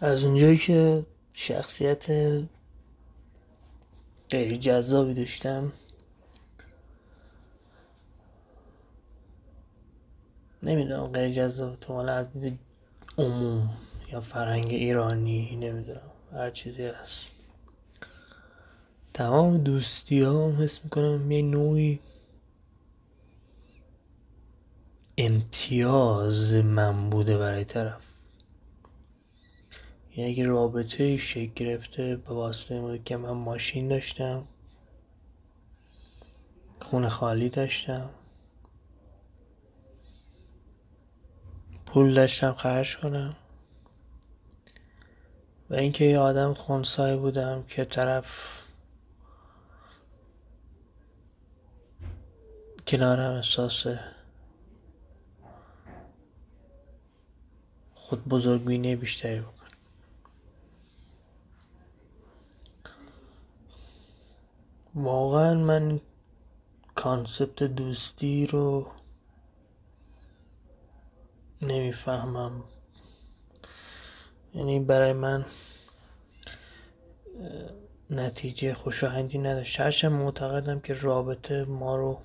از اونجایی که شخصیت غیر جذابی داشتم. نمی‌دونم غیر جذاب تو مال از دید عموم یا فرهنگ ایرانی نمی‌دونم هر چیزی هست. تمام دوستی ها حس می‌کنم یه نوعی امتیاز من بوده برای طرف. یعنی اگه رابطه شکل گرفته به واسطه که من ماشین داشتم. خونه خالی داشتم. پول داشتم خرج کنم. و اینکه یه آدم خونسای بودم که طرف کنارم احساس خود بزرگبینی بیشتری بکن واقعا من کانسپت دوستی رو نمی‌فهمم. یعنی برای من نتیجه خوشایندی نداشت. هرچند معتقدم که رابطه ما رو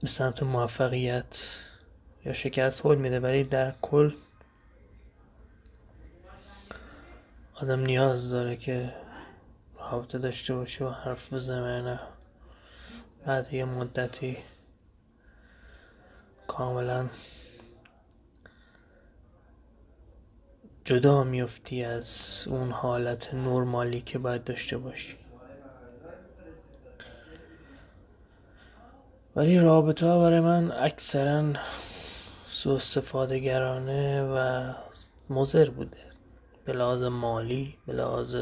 به سمت موفقیت یا شکست هل میده ولی در کل آدم نیاز داره که رابطه داشته باشه و حرف بزنه نه بعد یه مدتی کاملا جدا میفتی از اون حالت نرمالی که باید داشته باشی. ولی رابطه ها برای من اکثرا سو استفاده گرانه و مزر بوده. به لحاظ مالی به لحاظ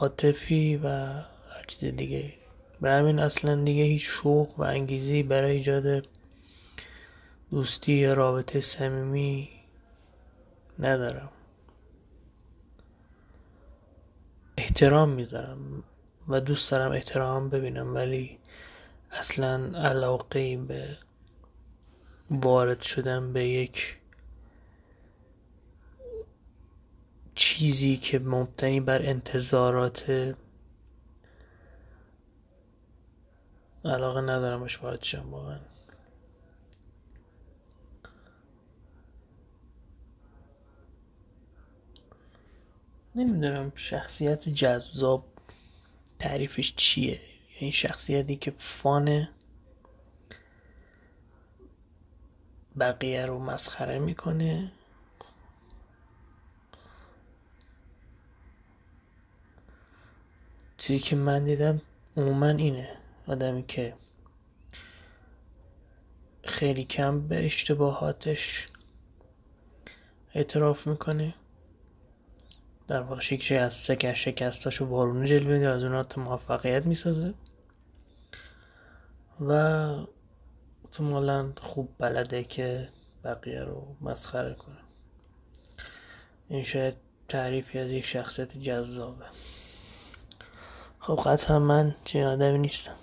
عاطفی و هر چیز دیگه. برای همین اصلا دیگه هیچ شوق و انگیزی برای ایجاد دوستی یا رابطه صمیمی ندارم. احترام می‌ذارم و دوست دارم احترام ببینم ولی اصلا علاقه به وارد شدن به یک چیزی که مبتنی بر انتظارات علاقه ندارم باش وارد شم واقعا. نمی‌دونم شخصیت جذاب تعریفش چیه. یعنی شخصیتی که فانه بقیه رو مسخره می‌کنه. چیزی که من دیدم عموما اینه. آدمی که خیلی کم به اشتباهاتش اعتراف می‌کنه. در واقع شکشی از سکه شکستاشو بارونه جلوه از اونا موفقیت می‌سازه. و احتمالا خوب بلده که بقیه رو مسخره کنه. این شاید تعریفی از یک شخصیت جذابه. خب قطعا من چه آدمی نیستم.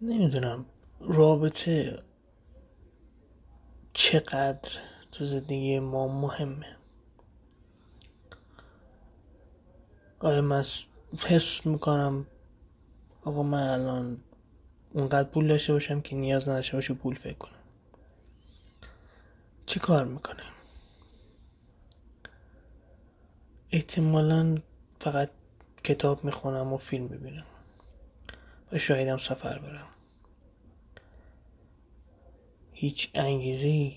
نمی‌دونم رابطه چقدر تو زندگی ما مهمه. آیا من حس می‌کنم آقا من الان اونقدر پول داشته باشم که نیاز نداشته باشه پول فکر کنم. چی کار می‌کنه؟ احتمالا فقط کتاب می‌خونم و فیلم ببینم و شایدم سفر برم. هیچ انگیزی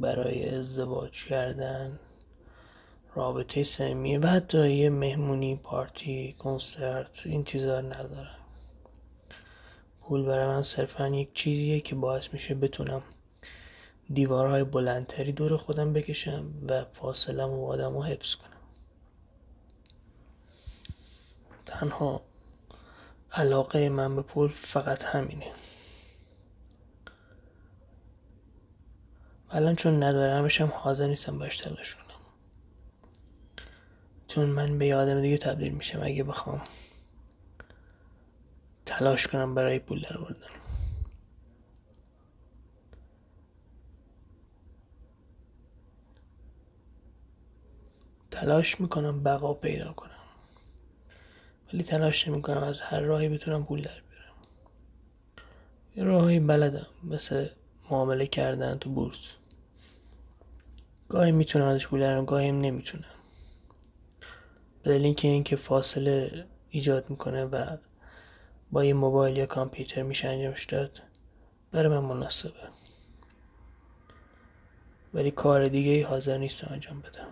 برای ازدواج کردن رابطه صمیمی و حتی یه مهمونی پارتی کنسرت این چیزا ندارم. پول برای من صرفا یک چیزیه که باعث میشه بتونم دیوارهای بلندتری دور خودم بکشم و فاصله و آدم رو حفظ کنم. تنها علاقه من به پول فقط همینه. الان چون ندارمش هم حاضر نیستم باش تلاش کنم. چون من به آدم دیگه تبدیل میشم اگه بخوام. تلاش کنم برای پول در بردن تلاش می‌کنم بقا پیدا کنم. ولی تلاش نمی‌کنم از هر راهی بتونم پول در بیارم. یه راهی بلدم مثل معامله کردن تو بورس. گاهی می‌تونم ازش پول درم گاهی نمی‌تونم. بدل اینکه اینکه فاصله ایجاد می‌کنه و با یه موبایل یا کامپیوتر میشه انجامش داد برای من مناسبه. ولی کار دیگه ای حاضر نیستم انجام بدم.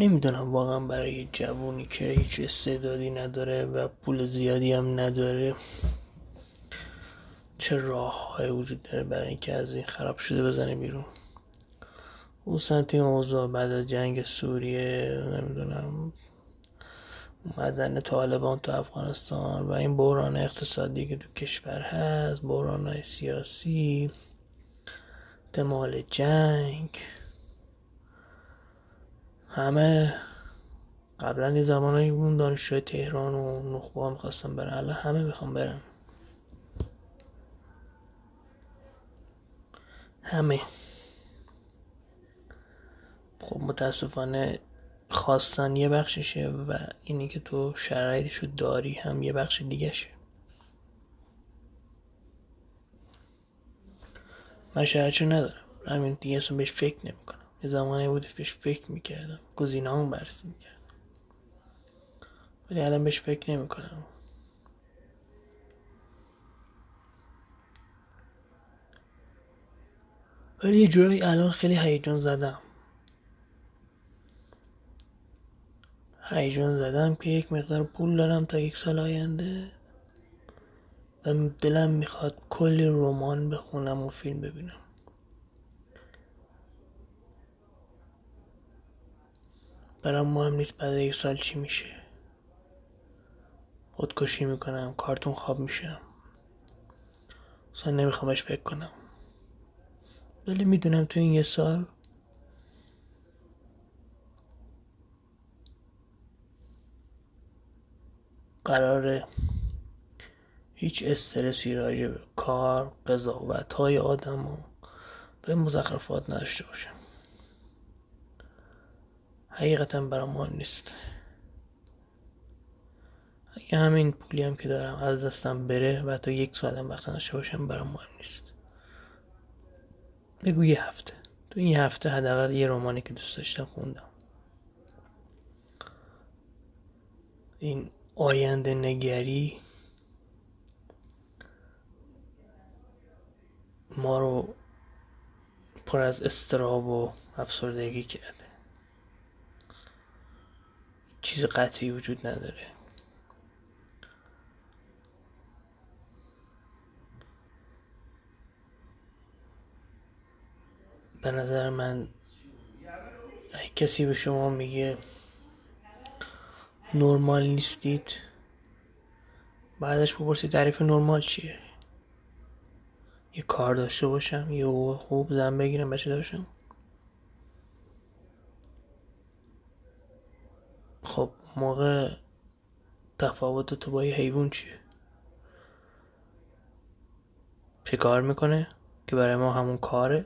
نمی‌دونم واقعا برای جوونی که هیچ استعدادی نداره و پول زیادی هم نداره. چه راه های وجود داره برای اینکه از این خراب شده بزنه بیرون؟ او سنتی اوضاع بعد از جنگ سوریه نمی‌دونم اومدن طالبان تو افغانستان و این بحران اقتصادی که تو کشور هست بحران سیاسی احتمال جنگ. همه قبلا یه زمانایی اون دانشجوی تهران و نخبه می‌خواستم برن الان همه می‌خوام برن همه. خب متاسفانه خواستن یه بخششه و اینی که تو شرایطشو داری هم یه بخش دیگهشه. من شرایطشو ندارم. همین دیگه اصلا بهش فکر نمی‌کنم. یه زمانی بود بهش فکر می‌کردم. گزینه همون بررسی می‌کردم ولی الان بهش فکر نمی‌کنم. ولی یه جورایی الان خیلی هیجان زدم. هیجان زدم که یک مقدار پول دارم تا یک سال آینده. و دلم می‌خواد کلی رمان بخونم و فیلم ببینم. برام مهم نیست بعد یک سال چی میشه. خودکشی می‌کنم کارتون خواب میشم اصلا نمی‌خوام بهش فکر کنم. ولی می‌دونم تو این یه سال قراره هیچ استرسی راجع به کار قضاوت های آدم و به مزخرفات نداشته باشم. حقیقتا برام مهم نیست. اگه همین پولی هم که دارم از دستم بره و تا یک سالم وقت نشه باشم برام مهم نیست. بگو یه هفته. تو این هفته حداقل یه رومانی که دوست داشتم خوندم. این آینده نگری ما رو پر از استراب و افسردگی کرده. چیز قطعی وجود نداره. به نظر من کسی به شما میگه نرمال نیستید بعدش بپرسید تعریف نرمال چیه؟ یه کار داشته باشم یه خوب زن بگیرم بچه داشتم. خب موقع تفاوت تو با یه حیوان چیه؟ چه کار می‌کنه؟ که برای ما همون کاره.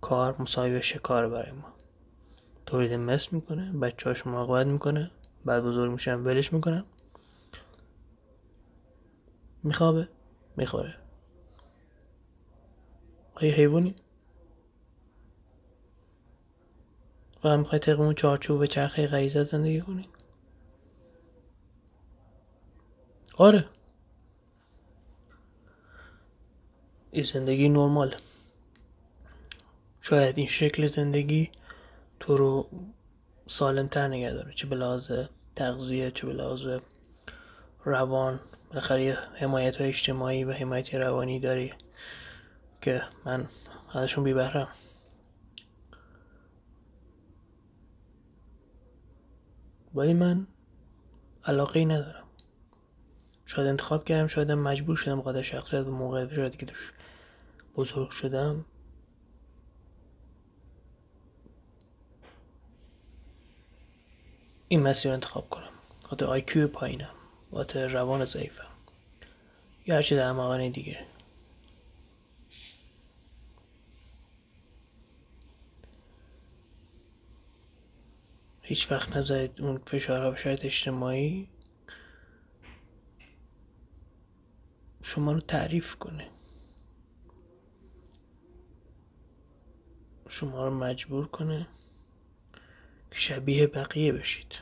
کار مساوی شکار برای ما؟ تولید مثل می‌کنه بچه هاش مراقبت می‌کنه بعد بزرگ میشن ولش می‌کنن. میخوابه می‌خوره. آیا حیوانی؟ و هم می‌خوای طبق اون چارچوب چرخه غریزت زندگی کنی. آره. این زندگی نرمال. شاید این شکل زندگی تو رو سالمتر نگه داره. چه به تغذیه چه به روان. بالاخره حمایت های اجتماعی و حمایت روانی داری که من ازشون بی بهرم ولی من علاقه ندارم. شاید انتخاب کردم شاید مجبور شدم قادر شخصیت و موقع شاید که توش بزرگ شدم. این مسیر انتخاب کنم. خاطر آیکیو پایینم. خاطر روان ضعیفم. یا هرچی در دیگه. هیچ وقت نذارید اون فشارها شاید اجتماعی. شما رو تعریف کنه. شما رو مجبور کنه که شبیه بقیه بشید.